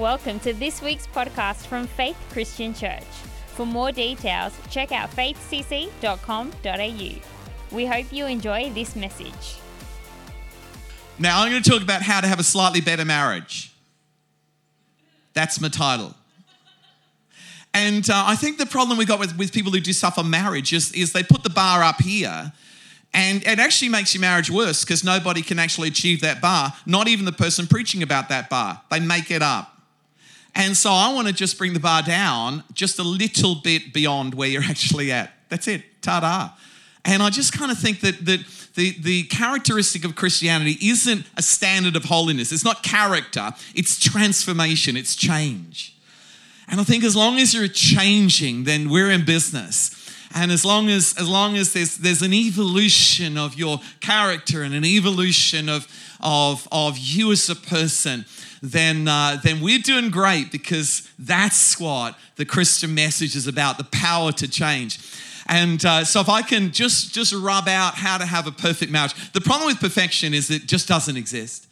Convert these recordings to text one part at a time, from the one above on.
Welcome to this week's podcast from Faith Christian Church. For more details, check out faithcc.com.au. We hope you enjoy this message. Now, I'm going to talk about how to have a slightly better marriage. That's my title. And uh, I think the problem we got with, with people who do stuff on marriage is, is they put the bar up here and it actually makes your marriage worse because nobody can actually achieve that bar, not even the person preaching about that bar. They make it up. And so I want to just bring the bar down just a little bit beyond where you're actually at. That's it. Ta da. And I just kind of think that, that the, the characteristic of Christianity isn't a standard of holiness. It's not character, it's transformation, it's change. And I think as long as you're changing, then we're in business. And as long as, as long as there's, there's an evolution of your character and an evolution of, of, of you as a person, then, uh, then we're doing great because that's what the Christian message is about the power to change. And uh, so, if I can just, just rub out how to have a perfect marriage, the problem with perfection is it just doesn't exist.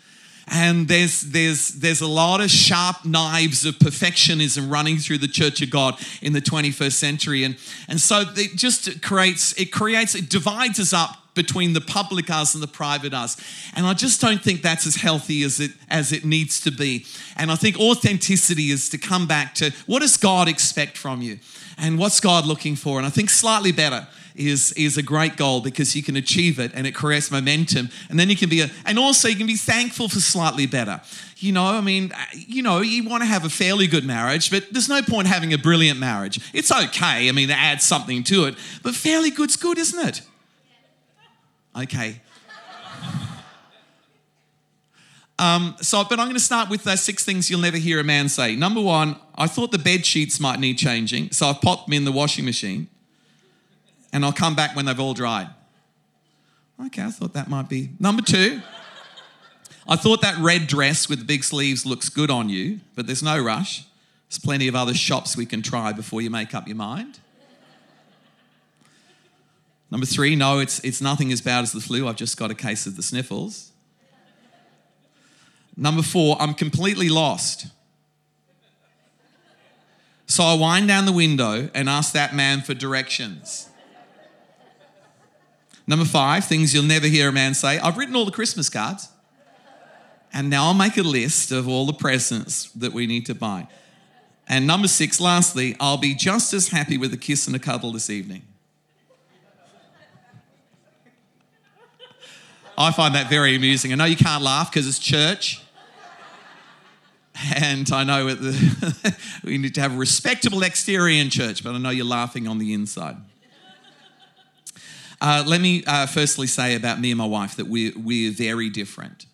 And there's, there's, there's a lot of sharp knives of perfectionism running through the church of God in the 21st century. And, and so it just creates, it creates, it divides us up between the public us and the private us. And I just don't think that's as healthy as it as it needs to be. And I think authenticity is to come back to what does God expect from you? And what's God looking for? And I think slightly better is, is a great goal because you can achieve it and it creates momentum. And then you can be, a, and also you can be thankful for slightly better. You know, I mean, you know, you want to have a fairly good marriage, but there's no point having a brilliant marriage. It's okay. I mean, it adds something to it, but fairly good's good, isn't it? Okay. Um, so, but I'm going to start with those six things you'll never hear a man say. Number one, I thought the bed sheets might need changing, so I've popped them in the washing machine and I'll come back when they've all dried. Okay, I thought that might be. Number two, I thought that red dress with the big sleeves looks good on you, but there's no rush. There's plenty of other shops we can try before you make up your mind. Number three, no, it's, it's nothing as bad as the flu. I've just got a case of the sniffles. Number four, I'm completely lost. So I wind down the window and ask that man for directions. Number five, things you'll never hear a man say. I've written all the Christmas cards. And now I'll make a list of all the presents that we need to buy. And number six, lastly, I'll be just as happy with a kiss and a cuddle this evening. I find that very amusing. I know you can't laugh because it's church. And I know we need to have a respectable exterior in church, but I know you're laughing on the inside. Uh, let me uh, firstly say about me and my wife that we're, we're very different.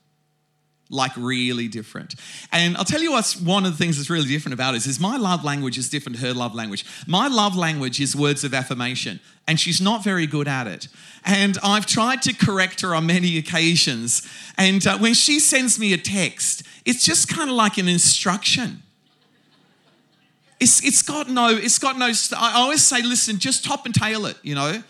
Like, really different. And I'll tell you what's one of the things that's really different about us is my love language is different to her love language. My love language is words of affirmation, and she's not very good at it. And I've tried to correct her on many occasions. And uh, when she sends me a text, it's just kind of like an instruction. It's, it's got no, it's got no, I always say, listen, just top and tail it, you know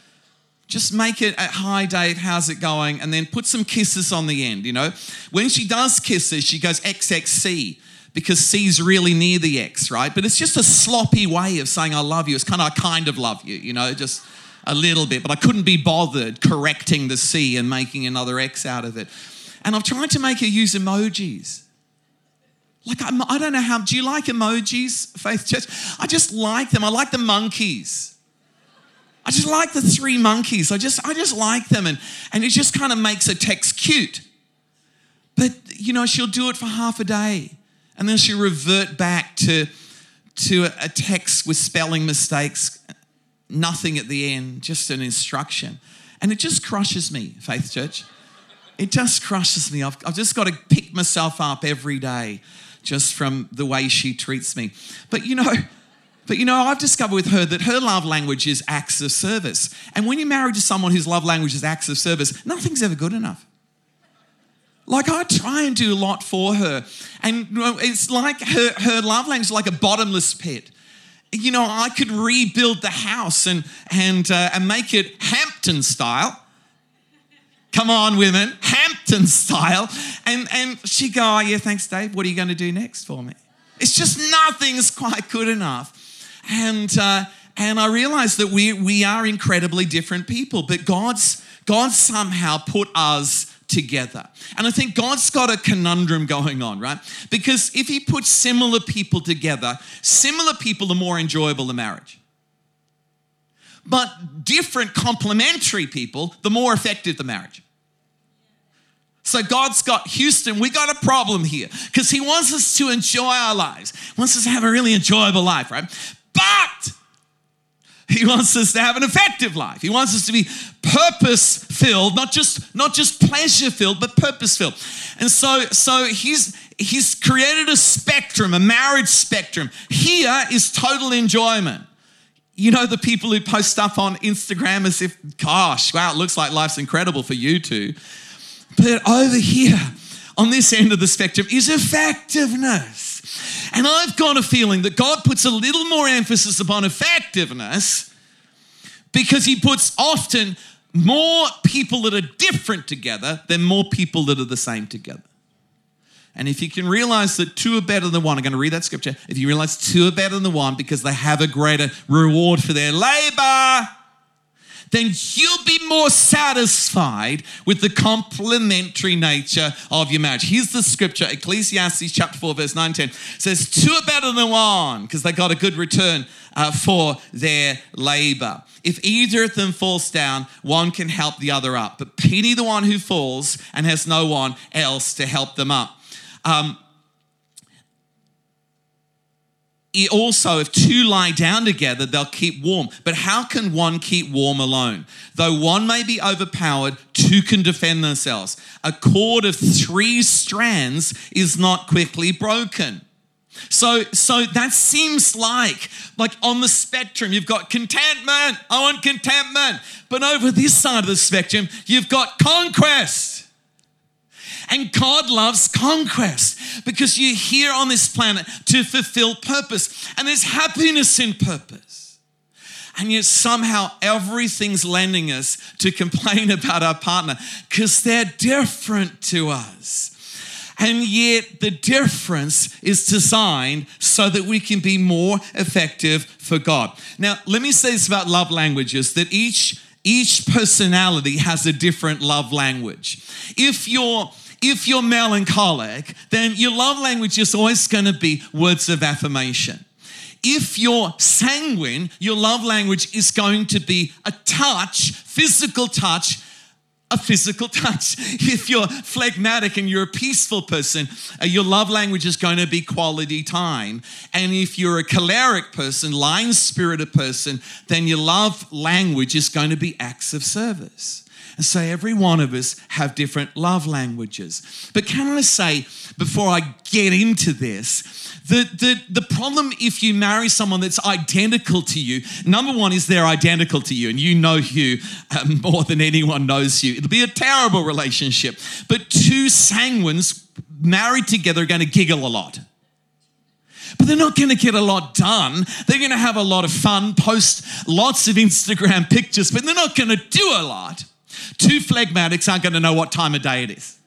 just make it at hi Dave, how's it going? And then put some kisses on the end, you know. When she does kisses, she goes XXC because C's really near the X, right? But it's just a sloppy way of saying I love you. It's kind of I kind of love you, you know, just a little bit. But I couldn't be bothered correcting the C and making another X out of it. And I've tried to make her use emojis. Like, I'm, I do not know how, do you like emojis, Faith Church? I just like them. I like the monkeys. I just like the three monkeys. I just, I just like them. And, and it just kind of makes a text cute. But, you know, she'll do it for half a day. And then she'll revert back to, to a text with spelling mistakes, nothing at the end, just an instruction. And it just crushes me, Faith Church. It just crushes me. I've, I've just got to pick myself up every day just from the way she treats me. But, you know, but you know, I've discovered with her that her love language is acts of service. And when you're married to someone whose love language is acts of service, nothing's ever good enough. Like I try and do a lot for her. And it's like her, her love language is like a bottomless pit. You know, I could rebuild the house and, and, uh, and make it Hampton style. Come on, women, Hampton style. And, and she'd go, oh, yeah, thanks, Dave. What are you going to do next for me? It's just nothing's quite good enough. And, uh, and I realized that we, we are incredibly different people, but God's, God somehow put us together. And I think God's got a conundrum going on, right? Because if He puts similar people together, similar people are more enjoyable the marriage. But different complementary people, the more effective the marriage. So God's got Houston, we got a problem here because He wants us to enjoy our lives, he wants us to have a really enjoyable life, right? But he wants us to have an effective life. He wants us to be purpose filled, not just not just pleasure filled, but purpose filled. And so so he's he's created a spectrum, a marriage spectrum. Here is total enjoyment. You know the people who post stuff on Instagram as if, gosh, wow, it looks like life's incredible for you two. But over here, on this end of the spectrum, is effectiveness. And I've got a feeling that God puts a little more emphasis upon effectiveness because He puts often more people that are different together than more people that are the same together. And if you can realize that two are better than one, I'm going to read that scripture. If you realize two are better than one because they have a greater reward for their labor, then you'll be more satisfied with the complementary nature of your marriage. Here's the scripture Ecclesiastes chapter 4, verse 9 10 says, Two are better than one because they got a good return uh, for their labor. If either of them falls down, one can help the other up. But pity the one who falls and has no one else to help them up. Um, also, if two lie down together, they'll keep warm. But how can one keep warm alone? Though one may be overpowered, two can defend themselves. A cord of three strands is not quickly broken. So, so that seems like, like on the spectrum, you've got contentment. I want contentment. But over this side of the spectrum, you've got conquest. And God loves conquest because you're here on this planet to fulfill purpose. And there's happiness in purpose. And yet somehow everything's lending us to complain about our partner because they're different to us. And yet, the difference is designed so that we can be more effective for God. Now, let me say this about love languages that each, each personality has a different love language. If you're if you're melancholic, then your love language is always going to be words of affirmation. If you're sanguine, your love language is going to be a touch, physical touch, a physical touch. If you're phlegmatic and you're a peaceful person, uh, your love language is going to be quality time. And if you're a choleric person, lion spirited person, then your love language is going to be acts of service. And so every one of us have different love languages. But can I say, before I get into this, the, the, the problem if you marry someone that's identical to you, number one is they're identical to you and you know you um, more than anyone knows you. It'll be a terrible relationship. But two sanguines married together are going to giggle a lot but they're not going to get a lot done. They're going to have a lot of fun, post lots of Instagram pictures, but they're not going to do a lot. Two phlegmatics aren't going to know what time of day it is.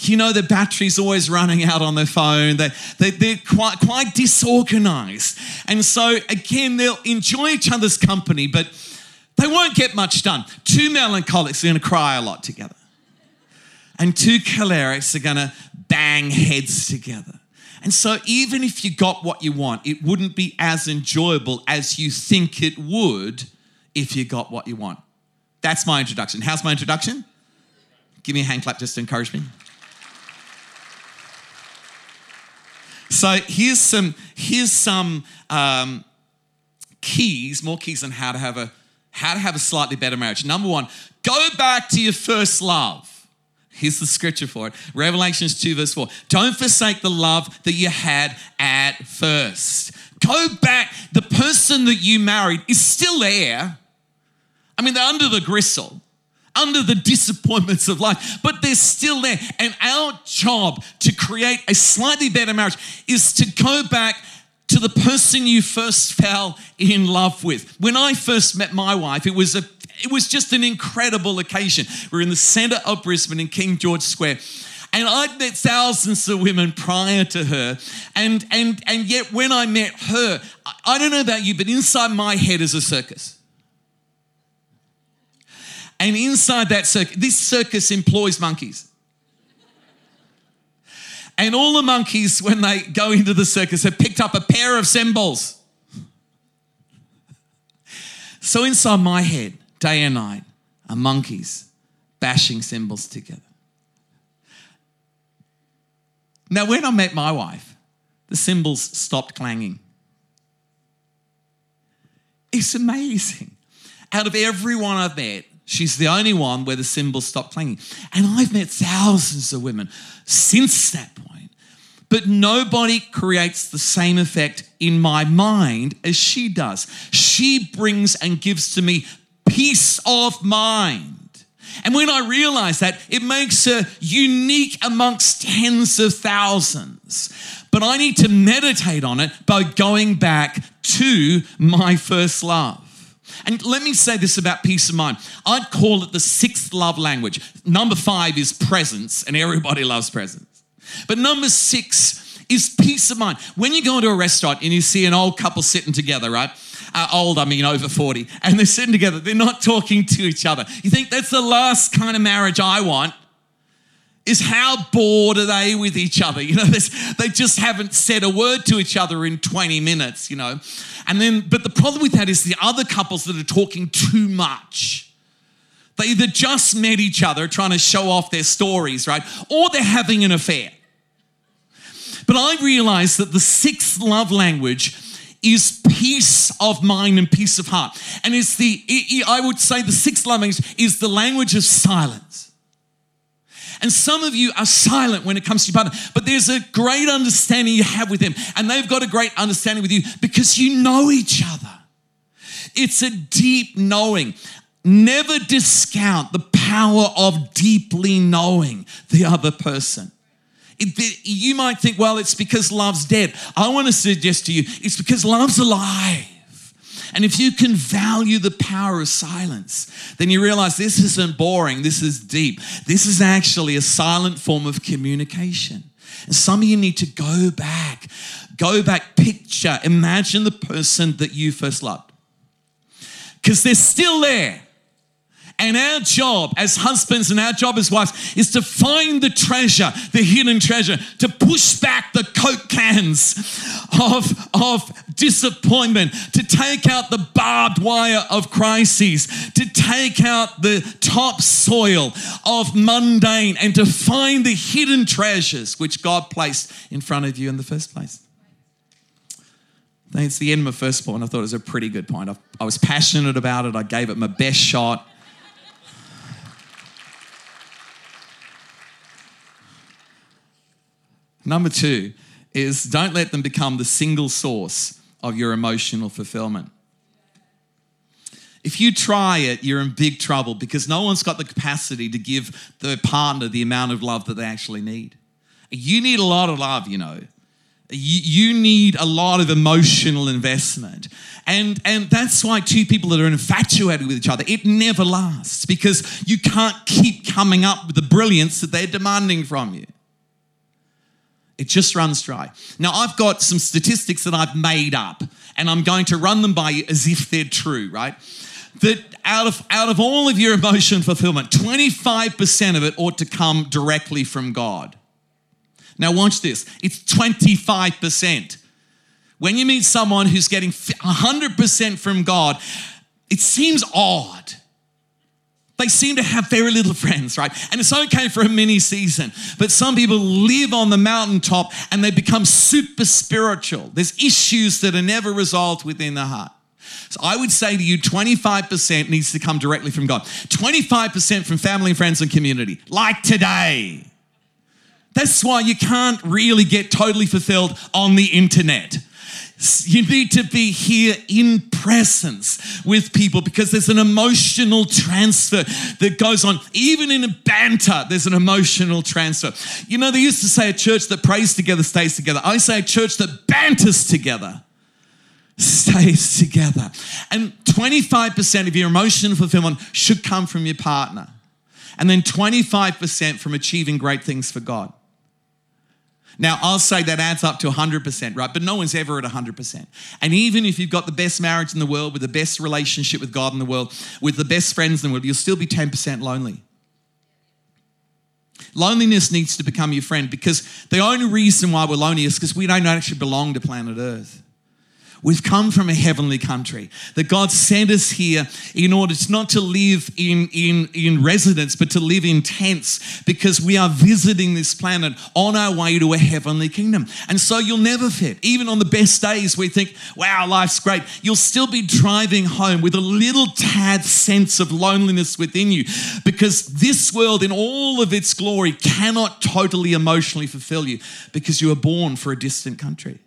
You know, the battery's always running out on their phone. They, they, they're quite, quite disorganized. And so, again, they'll enjoy each other's company, but they won't get much done. Two melancholics are going to cry a lot together. And two cholerics are going to bang heads together. And so, even if you got what you want, it wouldn't be as enjoyable as you think it would if you got what you want. That's my introduction. How's my introduction? Give me a hand clap just to encourage me. So here's some here's some um, keys, more keys on how to have a how to have a slightly better marriage. Number one, go back to your first love. Here's the scripture for it Revelations 2, verse 4. Don't forsake the love that you had at first. Go back. The person that you married is still there. I mean, they're under the gristle, under the disappointments of life, but they're still there. And our job to create a slightly better marriage is to go back to the person you first fell in love with. When I first met my wife, it was a it was just an incredible occasion. We we're in the center of Brisbane in King George Square. And I'd met thousands of women prior to her. And, and, and yet, when I met her, I don't know about you, but inside my head is a circus. And inside that circus, this circus employs monkeys. And all the monkeys, when they go into the circus, have picked up a pair of cymbals. So inside my head, day and night, are monkeys bashing cymbals together. Now, when I met my wife, the cymbals stopped clanging. It's amazing. Out of everyone I've met, she's the only one where the cymbals stopped clanging. And I've met thousands of women since that point, but nobody creates the same effect in my mind as she does. She brings and gives to me peace of mind. And when I realize that, it makes her unique amongst tens of thousands. But I need to meditate on it by going back to my first love. And let me say this about peace of mind. I'd call it the sixth love language. Number five is presence, and everybody loves presence. But number six is peace of mind. When you go into a restaurant and you see an old couple sitting together, right? uh, old, I mean over 40, and they're sitting together, they're not talking to each other. You think that's the last kind of marriage I want? Is how bored are they with each other? You know, they just haven't said a word to each other in 20 minutes, you know. And then, but the problem with that is the other couples that are talking too much. They either just met each other trying to show off their stories, right? Or they're having an affair. But I realized that the sixth love language is peace of mind and peace of heart. And it's the, I would say, the sixth language is the language of silence. And some of you are silent when it comes to your partner, but there's a great understanding you have with them, and they've got a great understanding with you because you know each other. It's a deep knowing. Never discount the power of deeply knowing the other person. It, you might think, well, it's because love's dead. I want to suggest to you, it's because love's alive. And if you can value the power of silence, then you realize this isn't boring, this is deep. This is actually a silent form of communication. And some of you need to go back, go back, picture, imagine the person that you first loved. Because they're still there. And our job as husbands and our job as wives is to find the treasure, the hidden treasure, to push back the Coke cans of, of disappointment, to take out the barbed wire of crises, to take out the topsoil of mundane, and to find the hidden treasures which God placed in front of you in the first place. It's the end of my first point. I thought it was a pretty good point. I, I was passionate about it. I gave it my best shot. Number two is don't let them become the single source of your emotional fulfillment. If you try it, you're in big trouble because no one's got the capacity to give their partner the amount of love that they actually need. You need a lot of love, you know. You, need a lot of emotional investment. And, and that's why two people that are infatuated with each other, it never lasts because you can't keep coming up with the brilliance that they're demanding from you. It just runs dry. Now, I've got some statistics that I've made up, and I'm going to run them by you as if they're true, right? That out of, out of all of your emotion fulfillment, 25% of it ought to come directly from God. Now, watch this it's 25%. When you meet someone who's getting 100% from God, it seems odd. They seem to have very little friends, right? And it's okay for a mini season, but some people live on the mountaintop and they become super spiritual. There's issues that are never resolved within the heart. So I would say to you 25% needs to come directly from God, 25% from family, friends, and community, like today. That's why you can't really get totally fulfilled on the internet. You need to be here in presence with people because there's an emotional transfer that goes on. Even in a banter, there's an emotional transfer. You know, they used to say a church that prays together stays together. I say a church that banters together stays together. And 25% of your emotional fulfillment should come from your partner. and then 25% from achieving great things for God. Now, I'll say that adds up to 100%, right? But no one's ever at 100%. And even if you've got the best marriage in the world, with the best relationship with God in the world, with the best friends in the world, you'll still be 10% lonely. Loneliness needs to become your friend because the only reason why we're lonely is because we don't actually belong to planet Earth. We've come from a heavenly country. That God sent us here in order to not to live in, in, in residence, but to live in tents because we are visiting this planet on our way to a heavenly kingdom. And so you'll never fit. Even on the best days we think, wow, life's great, you'll still be driving home with a little tad sense of loneliness within you because this world, in all of its glory, cannot totally emotionally fulfill you because you were born for a distant country.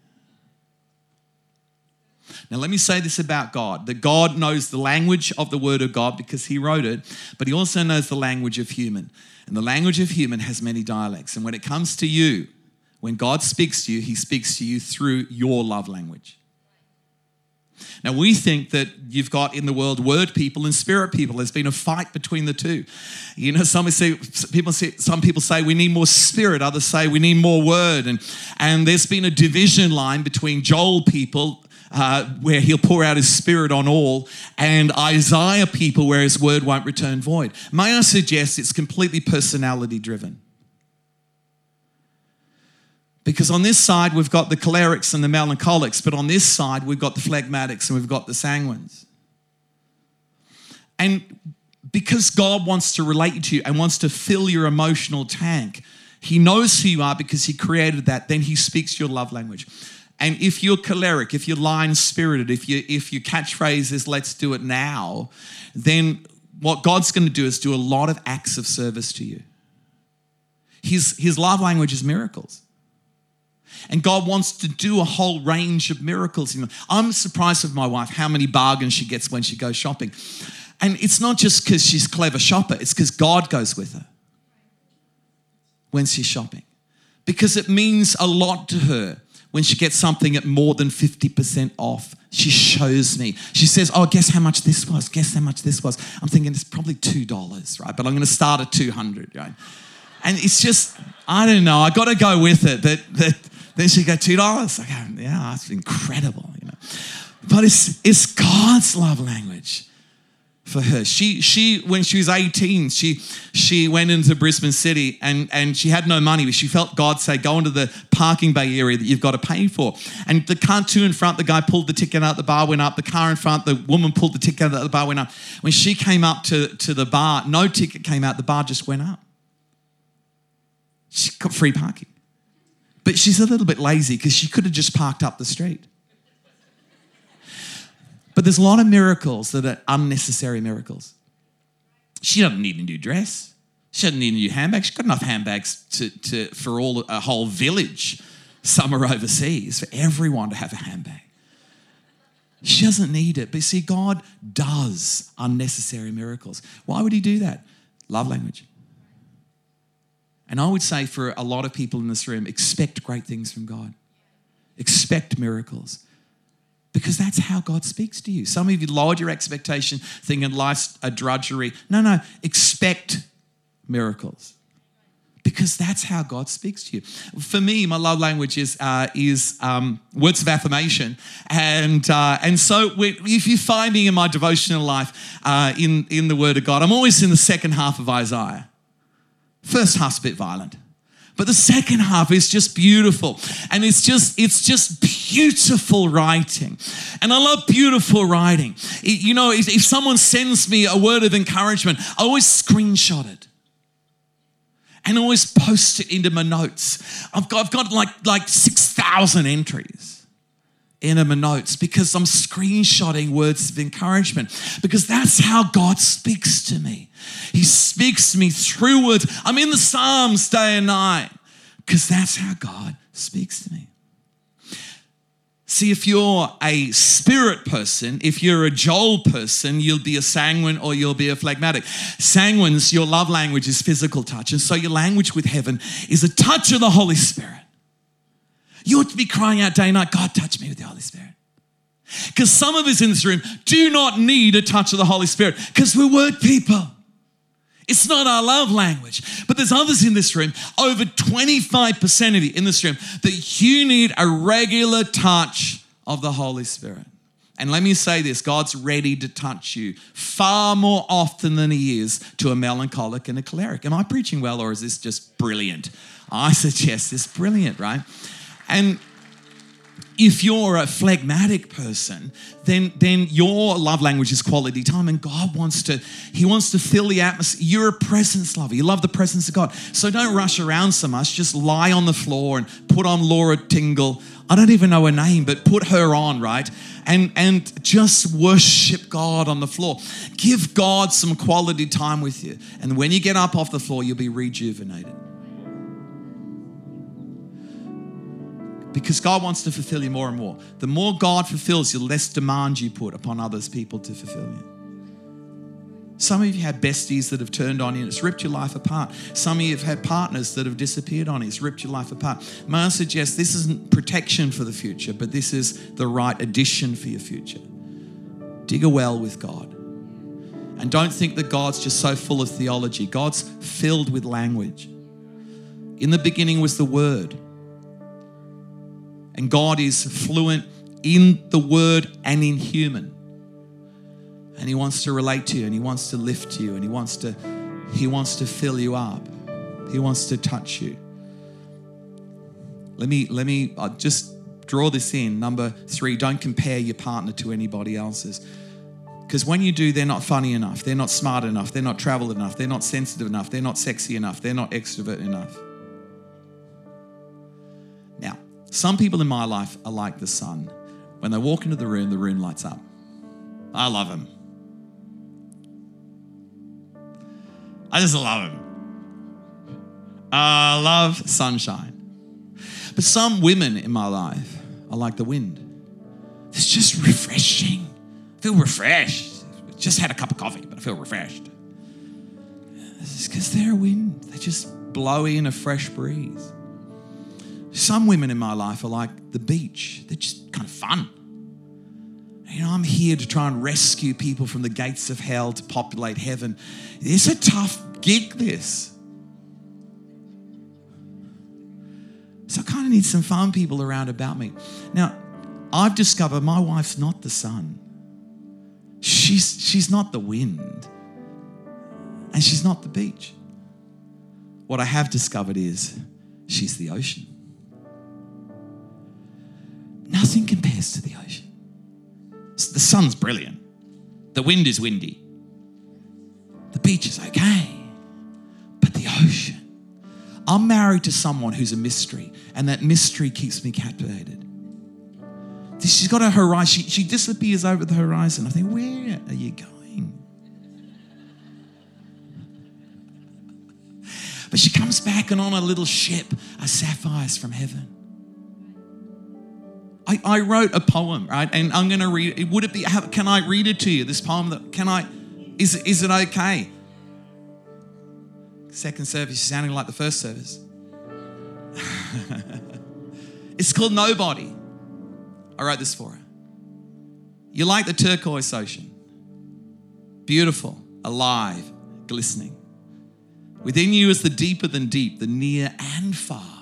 Now, let me say this about God that God knows the language of the Word of God because He wrote it, but He also knows the language of human. And the language of human has many dialects. And when it comes to you, when God speaks to you, He speaks to you through your love language. Now, we think that you've got in the world word people and spirit people. There's been a fight between the two. You know, some say, people say, some people say we need more spirit, others say we need more word. And, and there's been a division line between Joel people uh, where he'll pour out his spirit on all, and Isaiah people where his word won't return void. May I suggest it's completely personality driven? Because on this side, we've got the cholerics and the melancholics, but on this side, we've got the phlegmatics and we've got the sanguines. And because God wants to relate to you and wants to fill your emotional tank, He knows who you are because He created that, then He speaks your love language. And if you're choleric, if you're line spirited, if, you, if your catchphrase is let's do it now, then what God's going to do is do a lot of acts of service to you. His, his love language is miracles. And God wants to do a whole range of miracles. I'm surprised with my wife how many bargains she gets when she goes shopping. And it's not just because she's clever shopper, it's because God goes with her when she's shopping. Because it means a lot to her when she gets something at more than 50% off, she shows me. She says, Oh, guess how much this was? Guess how much this was? I'm thinking it's probably $2, right? But I'm going to start at 200 right? And it's just, I don't know, I got to go with it. That, that, then she go, $2. I go, Yeah, that's incredible, you know. But it's, it's God's love language for her. She she when she was 18, she she went into Brisbane City and and she had no money, but she felt God say, go into the parking bay area that you've got to pay for. And the car two in front, the guy pulled the ticket out, the bar went up. The car in front, the woman pulled the ticket out, the bar went up. When she came up to, to the bar, no ticket came out, the bar just went up. She got free parking. But she's a little bit lazy because she could have just parked up the street. But there's a lot of miracles that are unnecessary miracles. She doesn't need a new dress. She doesn't need a new handbag. She's got enough handbags to, to, for all a whole village. Some are overseas, for everyone to have a handbag. She doesn't need it. But see, God does unnecessary miracles. Why would He do that? Love language. And I would say for a lot of people in this room, expect great things from God. Expect miracles because that's how God speaks to you. Some of you lowered your expectation, thinking life's a drudgery. No, no, expect miracles because that's how God speaks to you. For me, my love language is uh, is um, words of affirmation, and uh, and so if you find me in my devotional life uh, in in the Word of God, I'm always in the second half of Isaiah. First half's a bit violent. But the second half is just beautiful. And it's just, it's just beautiful writing. And I love beautiful writing. It, you know, if, if someone sends me a word of encouragement, I always screenshot it and always post it into my notes. I've got, I've got like, like 6,000 entries in my notes because I'm screenshotting words of encouragement because that's how God speaks to me. He speaks to me through words. I'm in the Psalms day and night because that's how God speaks to me. See, if you're a spirit person, if you're a Joel person, you'll be a sanguine or you'll be a phlegmatic. Sanguines, your love language is physical touch. And so your language with heaven is a touch of the Holy Spirit. You ought to be crying out day and night, God, touch me with the Holy Spirit. Because some of us in this room do not need a touch of the Holy Spirit because we're word people. It's not our love language. But there's others in this room, over 25% of you in this room, that you need a regular touch of the Holy Spirit. And let me say this God's ready to touch you far more often than He is to a melancholic and a choleric. Am I preaching well or is this just brilliant? I suggest this brilliant, right? And if you're a phlegmatic person, then, then your love language is quality time, and God wants to, He wants to fill the atmosphere. You're a presence lover. You love the presence of God. So don't rush around so much. Just lie on the floor and put on Lauren Daigle. I don't even know her name, but put her on, right? And and just worship God on the floor. Give God some quality time with you. And when you get up off the floor, you'll be rejuvenated. Because God wants to fulfill you more and more. The more God fulfills you, the less demand you put upon others people to fulfill you. Some of you have besties that have turned on you and it's ripped your life apart. Some of you have had partners that have disappeared on you, it's ripped your life apart. May I suggest this isn't protection for the future, but this is the right addition for your future. Dig a well with God. And don't think that God's just so full of theology. God's filled with language. In the beginning was the Word and God is fluent in the word and in human. And he wants to relate to you and he wants to lift you and he wants to he wants to fill you up. He wants to touch you. Let me let me I'll just draw this in. Number 3, don't compare your partner to anybody else's. Because when you do, they're not funny enough, they're not smart enough, they're not traveled enough, they're not sensitive enough, they're not sexy enough, they're not extrovert enough. Some people in my life are like the sun. When they walk into the room, the room lights up. I love them. I just love them. I love sunshine. But some women in my life are like the wind. It's just refreshing. I feel refreshed. Just had a cup of coffee, but I feel refreshed. It's because they're a wind. They just blow in a fresh breeze. Some women in my life are like the beach, they're just kind of fun. You know, I'm here to try and rescue people from the gates of hell to populate heaven. It's a tough gig, this. So I kind of need some fun people around about me. Now, I've discovered my wife's not the sun. She's, she's not the wind. And she's not the beach. What I have discovered is she's the ocean. Nothing compares to the ocean. The sun's brilliant. The wind is windy. The beach is okay. But the ocean. I'm married to someone who's a mystery, and that mystery keeps me captivated. She's got a horizon. She, she disappears over the horizon. I think, where are you going? But she comes back and on a little ship are sapphires from heaven. I, I wrote a poem, right? And I'm going to read it. Would it be, can I read it to you? This poem that, can I, is, is it okay? Second service, sounding like the first service. it's called Nobody. I wrote this for her. You're like the turquoise ocean, beautiful, alive, glistening. Within you is the deeper than deep, the near and far.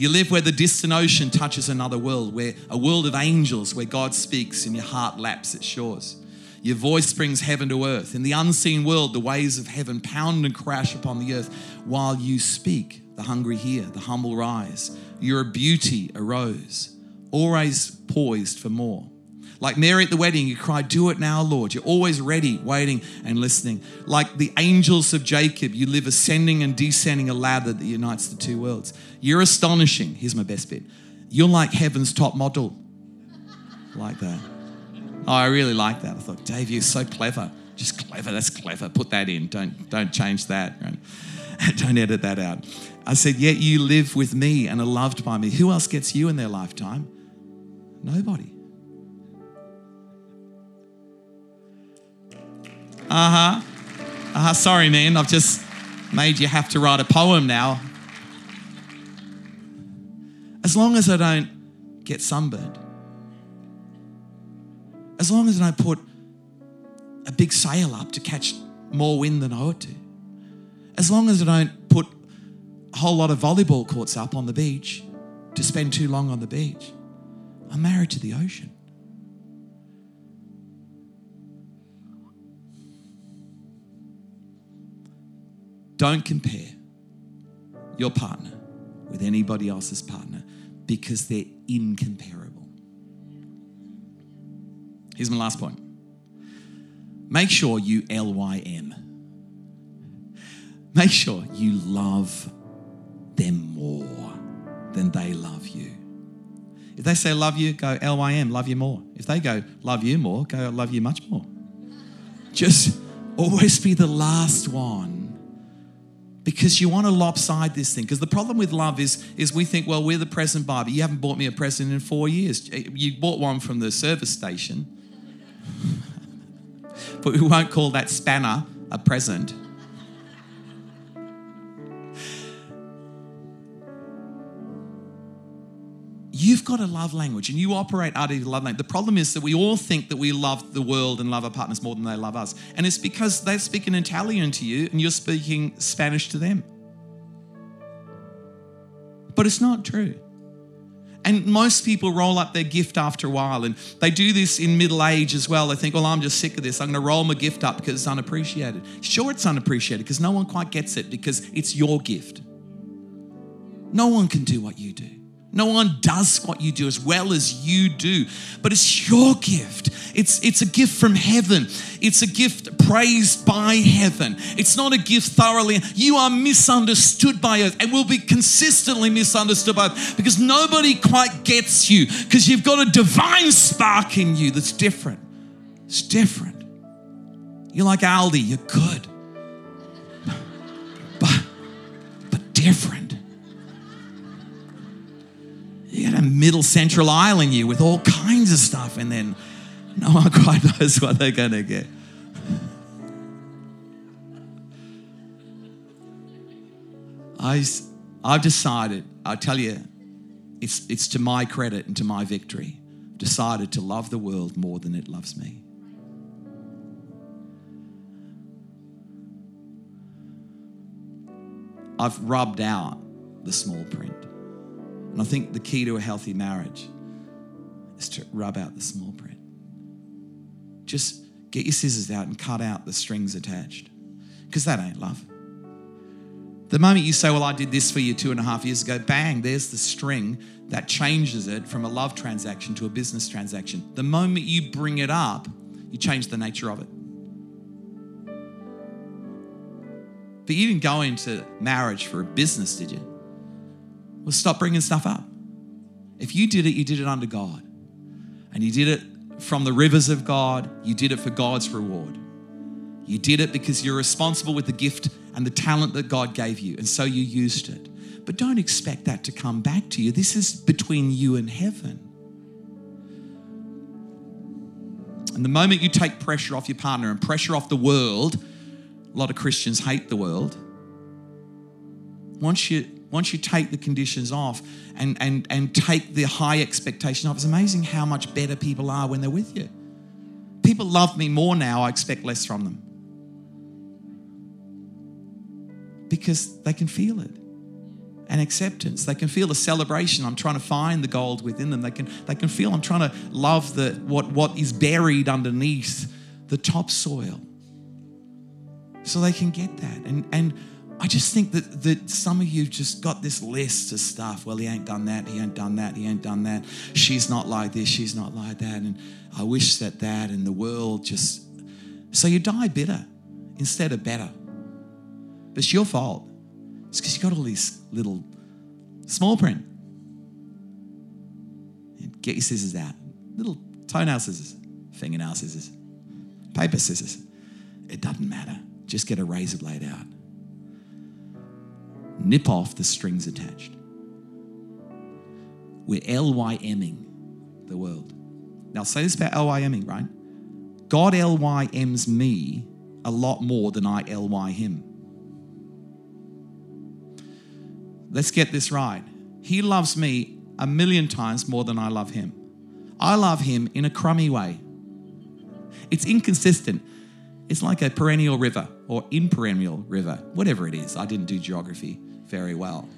You live where the distant ocean touches another world, where a world of angels, where God speaks and your heart laps its shores. Your voice brings heaven to earth. In the unseen world, the waves of heaven pound and crash upon the earth while you speak. The hungry hear, the humble rise. Your beauty arose, always poised for more. Like Mary at the wedding, you cry, Do it now, Lord. You're always ready, waiting, and listening. Like the angels of Jacob, you live ascending and descending a ladder that unites the two worlds. You're astonishing. Here's my best bit. You're like heaven's top model. Like that. Oh, I really like that. I thought, Dave, you're so clever. Just clever. That's clever. Put that in. Don't don't change that. Right? don't edit that out. I said, Yet you live with me and are loved by me. Who else gets you in their lifetime? Nobody. Uh huh. Uh huh. Sorry, man. I've just made you have to write a poem now. As long as I don't get sunburned, as long as I don't put a big sail up to catch more wind than I ought to. As long as I don't put a whole lot of volleyball courts up on the beach to spend too long on the beach, I'm married to the ocean. Don't compare your partner with anybody else's partner because they're incomparable. Here's my last point make sure you LYM. Make sure you love them more than they love you. If they say love you, go LYM, love you more. If they go love you more, go love you much more. Just always be the last one because you want to lopside this thing. Because the problem with love is, is we think, well, we're the present buyer, you haven't bought me a present in four years. You bought one from the service station, but we won't call that spanner a present. You've got a love language and you operate out of your love language. The problem is that we all think that we love the world and love our partners more than they love us. And it's because they're speaking Italian to you and you're speaking Spanish to them. But it's not true. And most people roll up their gift after a while, and they do this in middle age as well. They think, well, I'm just sick of this. I'm going to roll my gift up because it's unappreciated. Sure, it's unappreciated because no one quite gets it because it's your gift. No one can do what you do. No one does what you do as well as you do, but it's your gift. It's, it's a gift from heaven. It's a gift praised by heaven. It's not a gift thoroughly. You are misunderstood by earth and will be consistently misunderstood by earth because nobody quite gets you because you've got a divine spark in you that's different. It's different. You're like Aldi, you're good, but, but different. A middle central in you with all kinds of stuff, and then no one quite knows what they're going to get. I, I've decided, I tell you, it's, it's to my credit and to my victory, decided to love the world more than it loves me. I've rubbed out the small print. And I think the key to a healthy marriage is to rub out the small print. Just get your scissors out and cut out the strings attached because that ain't love. The moment you say, Well, I did this for you two and a half years ago, bang, there's the string that changes it from a love transaction to a business transaction. The moment you bring it up, you change the nature of it. But you didn't go into marriage for a business, did you? Well, stop bringing stuff up. If you did it, you did it under God. And you did it from the rivers of God, you did it for God's reward. You did it because you're responsible with the gift and the talent that God gave you, and so you used it. But don't expect that to come back to you. This is between you and heaven. And the moment you take pressure off your partner and pressure off the world, a lot of Christians hate the world. Once you once you take the conditions off and, and, and take the high expectation off, it's amazing how much better people are when they're with you. People love me more now, I expect less from them. Because they can feel it. And acceptance. They can feel the celebration. I'm trying to find the gold within them. They can, they can feel I'm trying to love the what, what is buried underneath the topsoil. So they can get that. And and I just think that, that some of you just got this list of stuff. Well, he ain't done that, he ain't done that, he ain't done that. She's not like this, she's not like that. And I wish that that, and the world just. So you die bitter instead of better. But it's your fault. It's because you got all these little small print. Get your scissors out. Little toenail scissors, fingernail scissors, paper scissors. It doesn't matter. Just get a razor blade out nip off the strings attached. We're LYMing the world. Now, say this about LYMing, right? God LYMs me a lot more than I LY him. Let's get this right. He loves me a million times more than I love him. I love him in a crummy way. It's inconsistent. It's like a perennial river or imperennial river, whatever it is. I didn't do geography very well.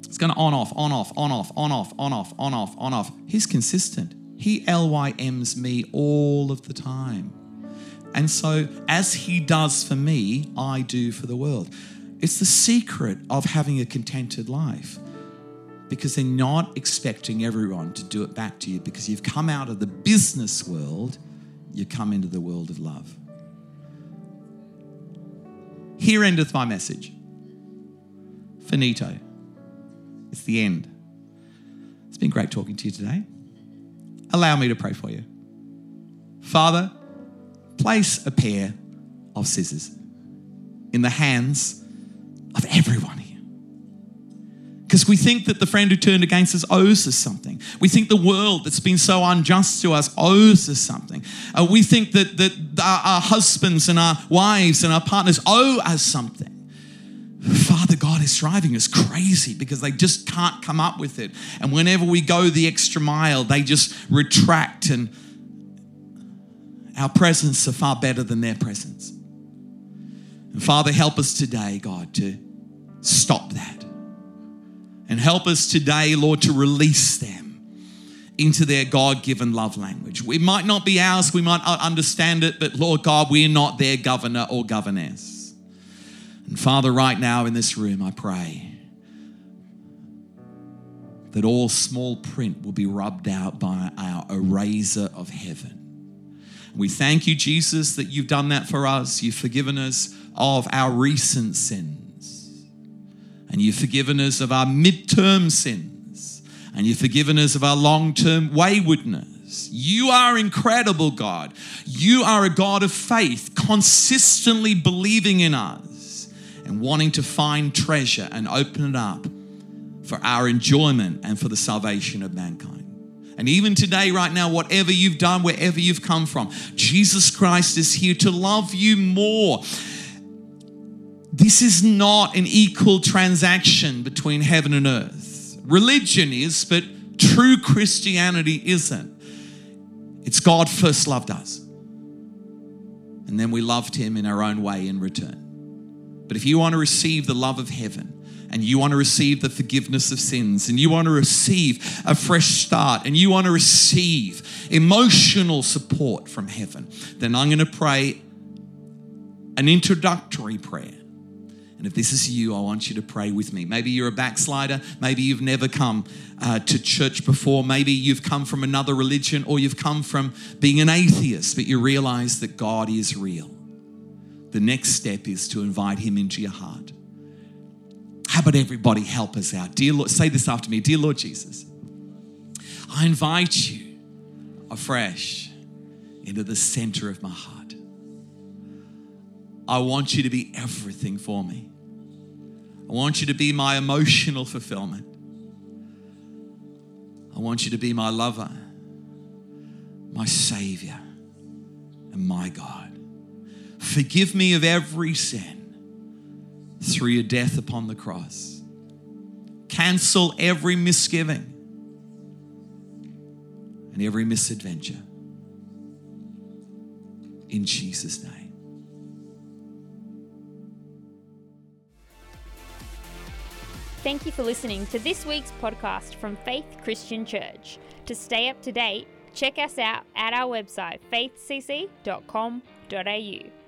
It's going to on off, on off, on off, on off, on off, on off, on off. He's consistent. He LYMs me all of the time. And so, as He does for me, I do for the world. It's the secret of having a contented life because they're not expecting everyone to do it back to you because you've come out of the business world, you come into the world of love. Here endeth my message. Finito. It's the end. It's been great talking to you today. Allow me to pray for you. Father, place a pair of scissors in the hands of everyone. Because we think that the friend who turned against us owes us something. We think the world that's been so unjust to us owes us something. Uh, we think that, that our, our husbands and our wives and our partners owe us something. Father God is driving us crazy because they just can't come up with it. And whenever we go the extra mile, they just retract, and our presents are far better than their presents. And Father, help us today, God, to stop that. And help us today, Lord, to release them into their God given love language. We might not be ours, we might not understand it, but Lord God, we're not their governor or governess. And Father, right now in this room, I pray that all small print will be rubbed out by our eraser of heaven. We thank you, Jesus, that you've done that for us. You've forgiven us of our recent sins, and you've forgiven us of our midterm sins, and you've forgiven us of our long term waywardness. You are incredible, God. You are a God of faith, consistently believing in us and wanting to find treasure and open it up for our enjoyment and for the salvation of mankind. And even today, right now, whatever you've done, wherever you've come from, Jesus Christ is here to love you more. This is not an equal transaction between heaven and earth. Religion is, but true Christianity isn't. It's God first loved us. And then we loved him in our own way in return. But if you want to receive the love of heaven, and you want to receive the forgiveness of sins, and you want to receive a fresh start, and you want to receive emotional support from heaven, then I'm going to pray an introductory prayer. And if this is you, I want you to pray with me. Maybe you're a backslider. Maybe you've never come uh, to church before. Maybe you've come from another religion or you've come from being an atheist, but you realize that God is real. The next step is to invite Him into your heart. How about everybody help us out? Dear Lord, say this after me. Dear Lord Jesus, I invite you afresh into the center of my heart. I want you to be everything for me. I want you to be my emotional fulfillment. I want you to be my lover, my Savior, and my God. Forgive me of every sin through your death upon the cross. Cancel every misgiving and every misadventure. In Jesus' name. Thank you for listening to this week's podcast from Faith Christian Church. To stay up to date, check us out at our website faithcc.com.au.